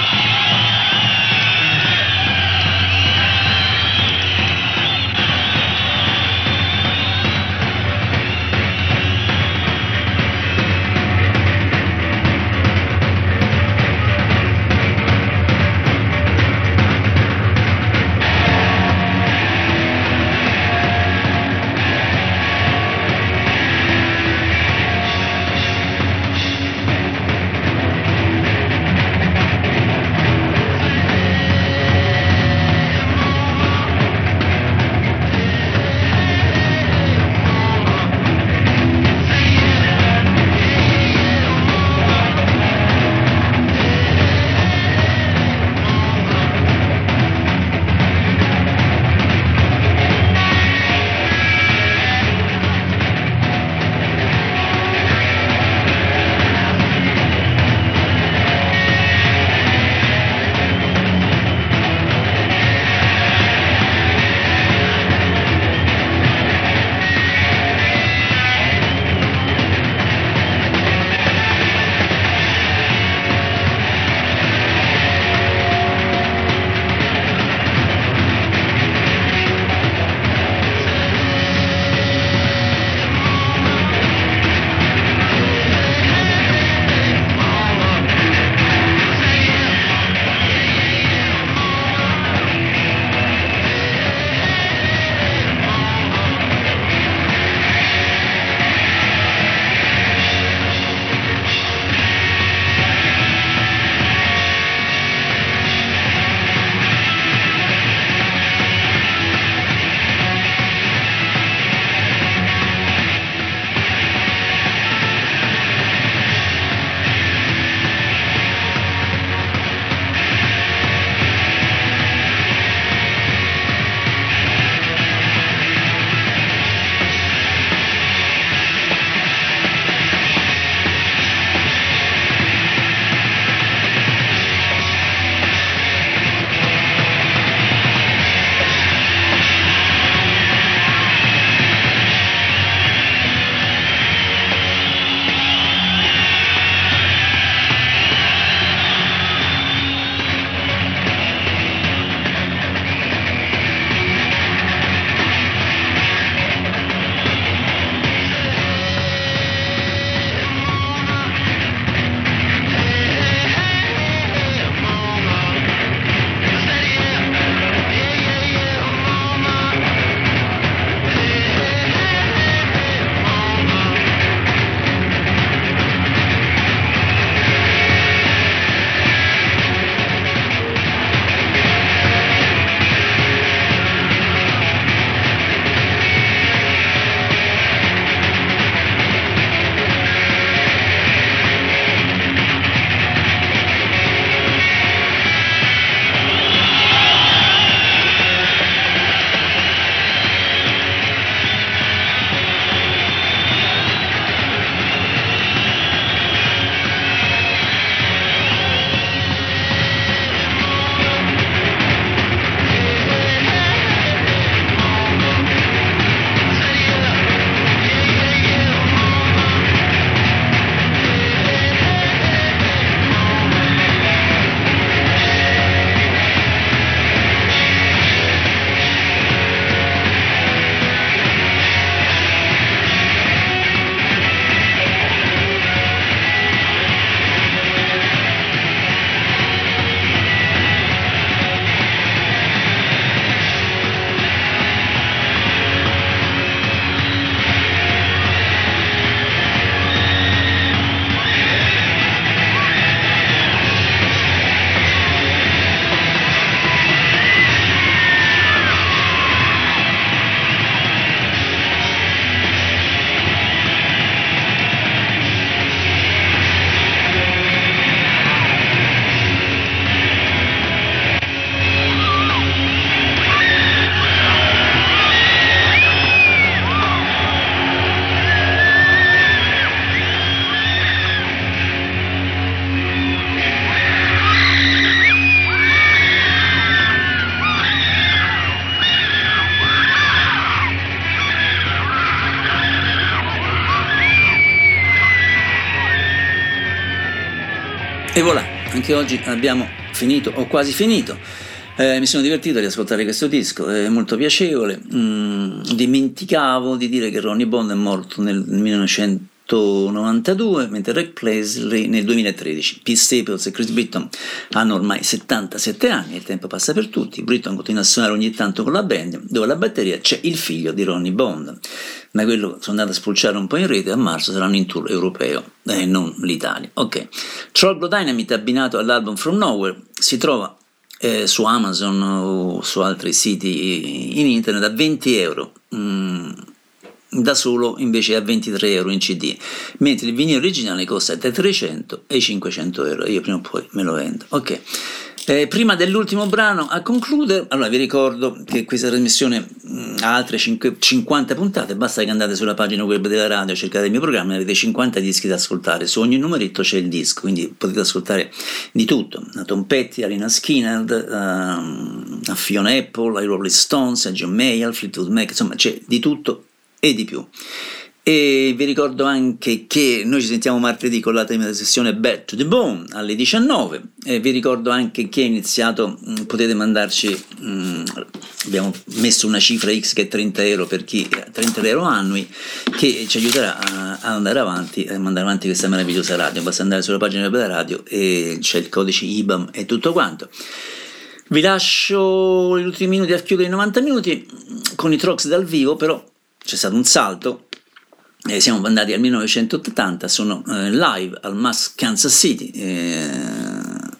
E voilà, anche oggi abbiamo finito, o quasi finito. Eh, mi sono divertito di ascoltare questo disco, è molto piacevole. Mm, dimenticavo di dire che Ronnie Bond è morto nel 1992, mentre Rick Paisley nel 2013. Pete Staples e Chris Britton hanno ormai 77 anni, il tempo passa per tutti. Britton continua a suonare ogni tanto con la band, dove alla batteria c'è il figlio di Ronnie Bond. Ma quello sono andato a spulciare un po' in rete, a marzo saranno in tour europeo, e eh, non l'Italia. Ok. Troll Dynamite abbinato all'album From Nowhere si trova eh, su Amazon o su altri siti in internet a 20 euro. Mm, da solo invece a 23 euro in CD, mentre il vinile originale costa tra 300 e 500 euro. Io prima o poi me lo vendo. Ok. Eh, prima dell'ultimo brano a concludere, allora vi ricordo che questa trasmissione ha altre 5, 50 puntate, basta che andate sulla pagina web della radio, cercate il mio programma e avete 50 dischi da ascoltare, su ogni numeretto c'è il disco, quindi potete ascoltare di tutto, a Tom Petty, a Lina Skinner, uh, a Fiona Apple, ai Rolling Stones, a John Mayer, al Fleetwood Mac, insomma c'è di tutto e di più. E vi ricordo anche che noi ci sentiamo martedì con la prima sessione Back to the Bone alle 19 e vi ricordo anche che è iniziato, mh, potete mandarci, mh, abbiamo messo una cifra X che è 30 euro per chi 30 euro annui che ci aiuterà a, a andare avanti, a mandare avanti questa meravigliosa radio, basta andare sulla pagina della radio e c'è il codice IBAM e tutto quanto. Vi lascio gli ultimi minuti a chiudere i 90 minuti con i Trox dal vivo, però c'è stato un salto eh, siamo andati al 1980, sono eh, live al Mass Kansas City, eh,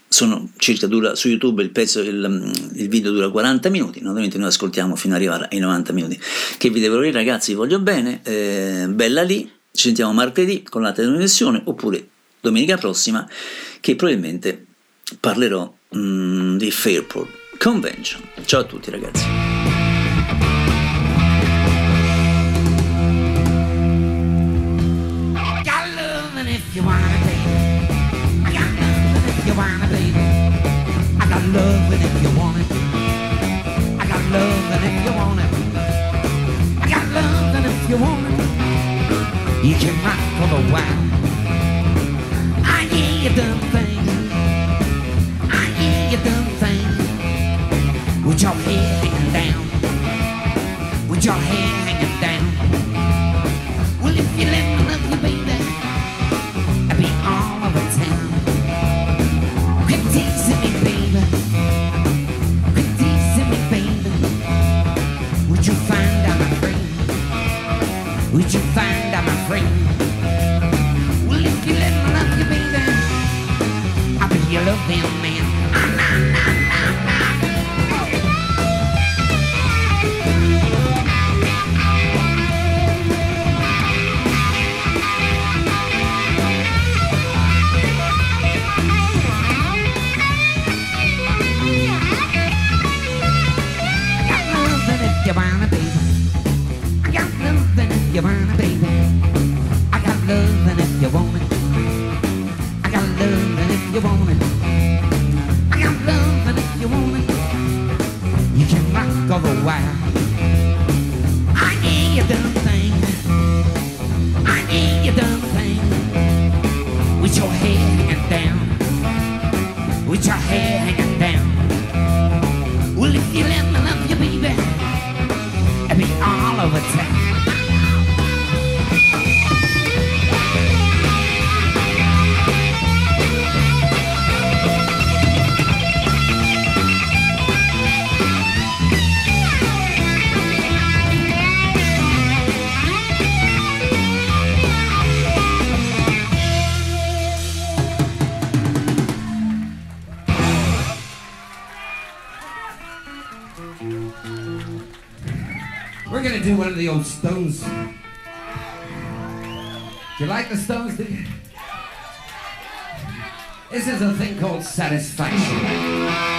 sono circa dura su YouTube il, pezzo, il, il, video dura 40 minuti, naturalmente noi ascoltiamo fino ad arrivare ai 90 minuti. Che vi devo dire ragazzi, vi voglio bene, eh, bella lì, ci sentiamo martedì con la trasmissione oppure domenica prossima che probabilmente parlerò mm, di Fairport Convention. Ciao a tutti ragazzi. You wanna, baby. I got if you wanna, baby. I got love and if you want it. I got love and if you want it. I got love and if you want it. You can rock for a while. I hear you done thing. I hear you done thing. With your head hanging down. With your head hanging down. Well, if you let find out my friend? Well, if you let me love you, baby, I'll be your loving man. I you want it. I got loving if you want it. You can rock all the while. I need you Stones? This is a thing called satisfaction.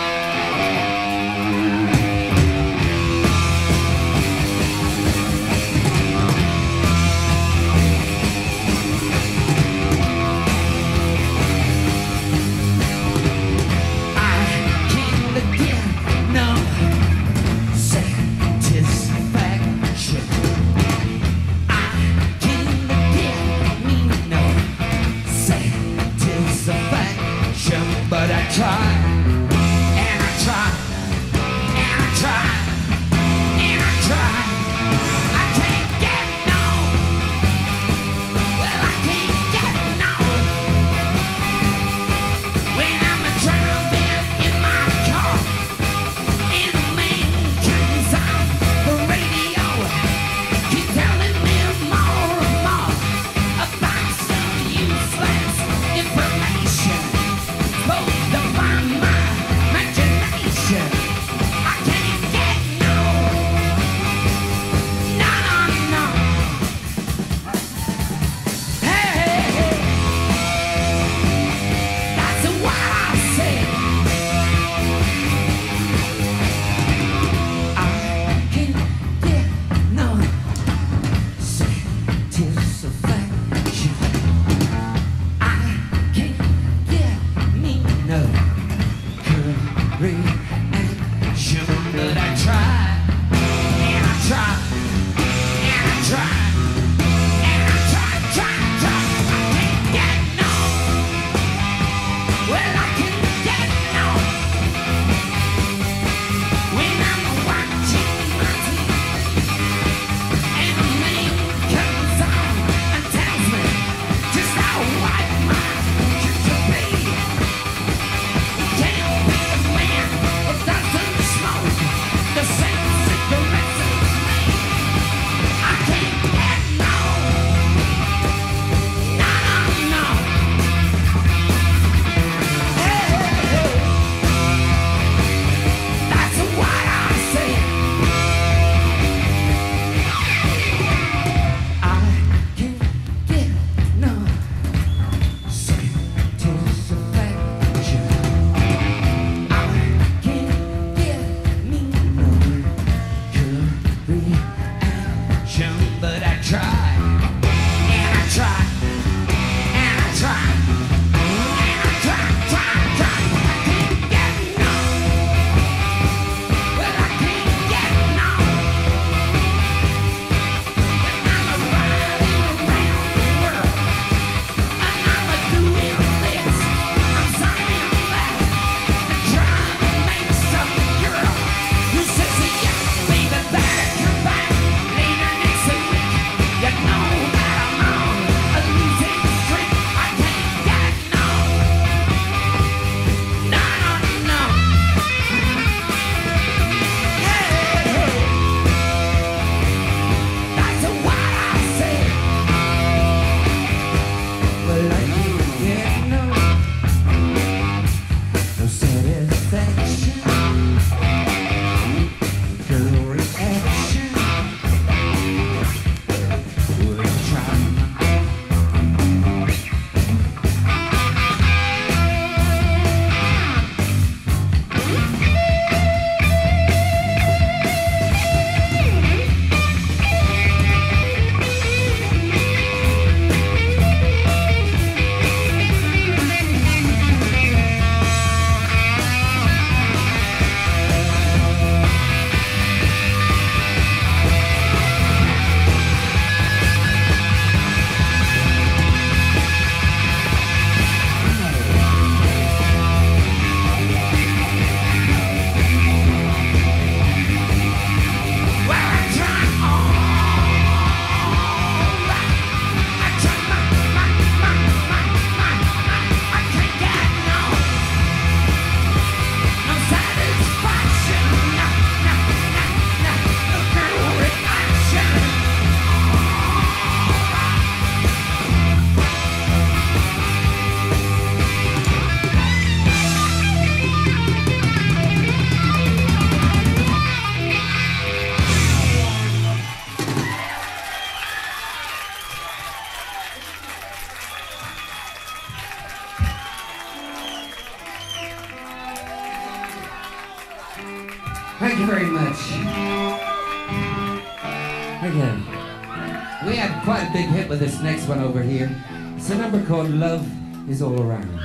this next one over here. It's a number called Love Is All Around.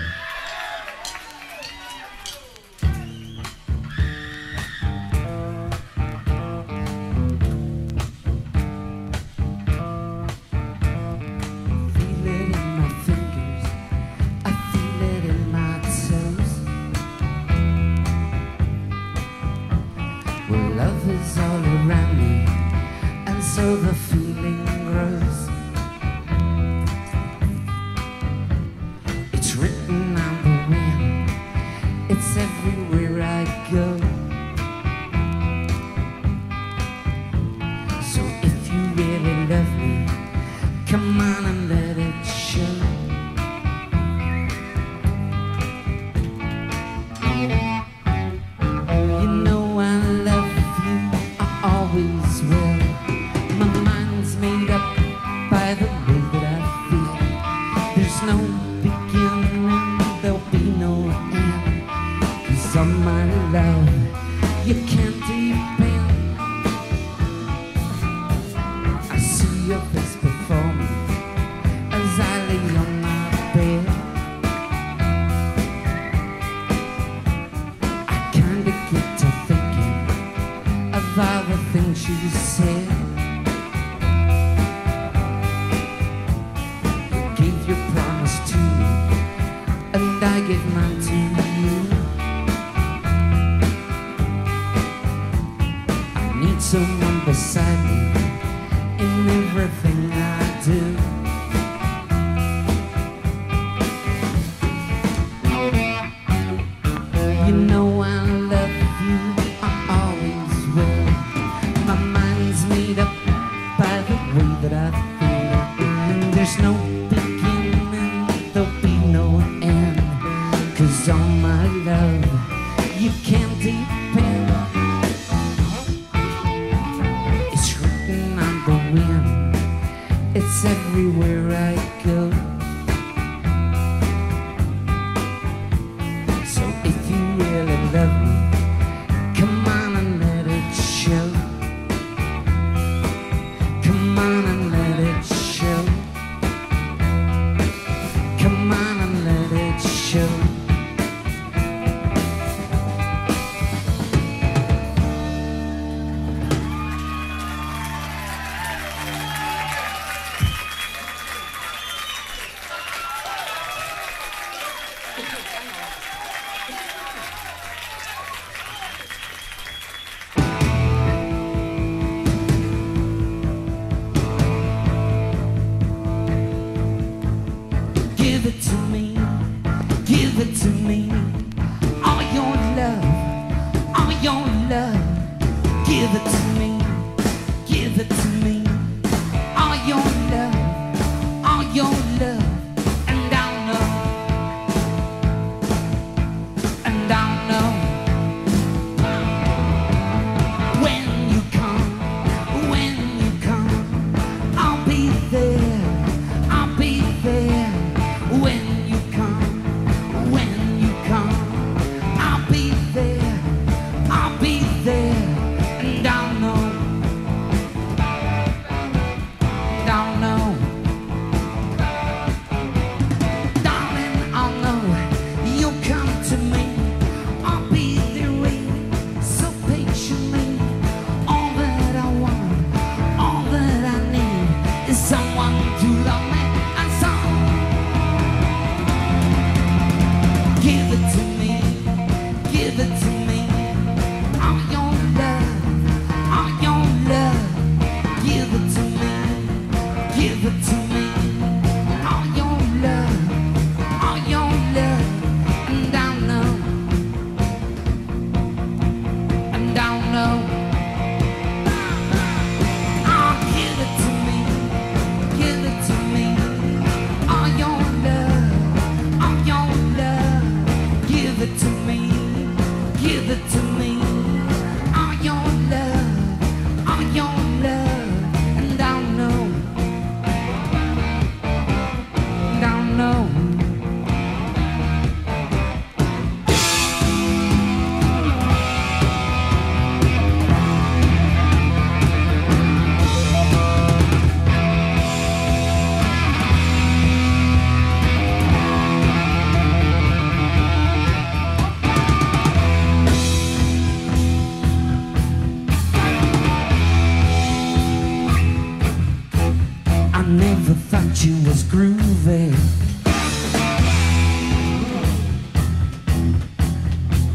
You was grooving.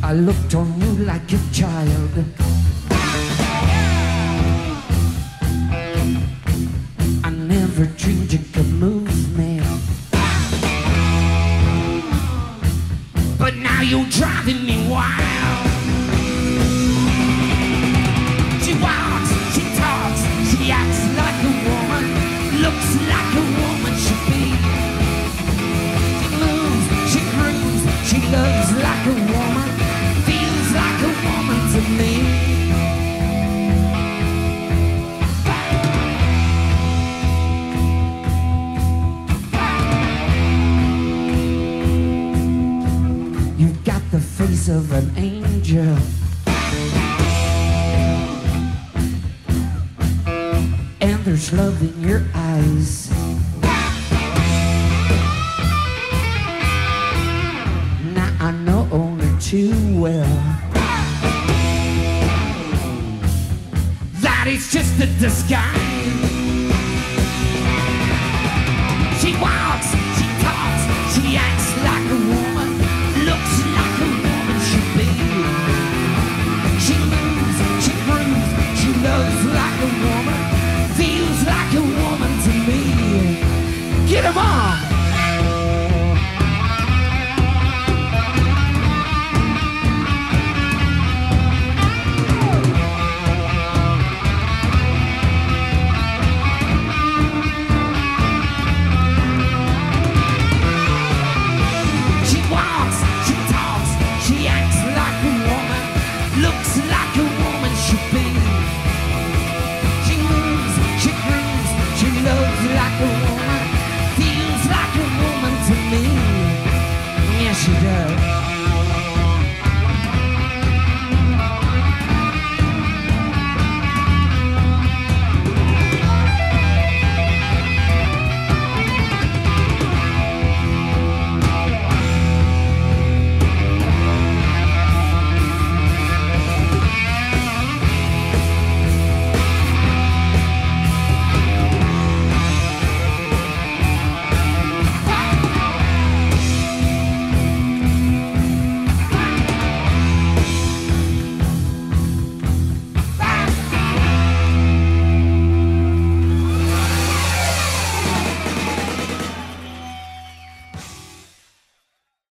I looked on you like a child. I never dreamed you could move.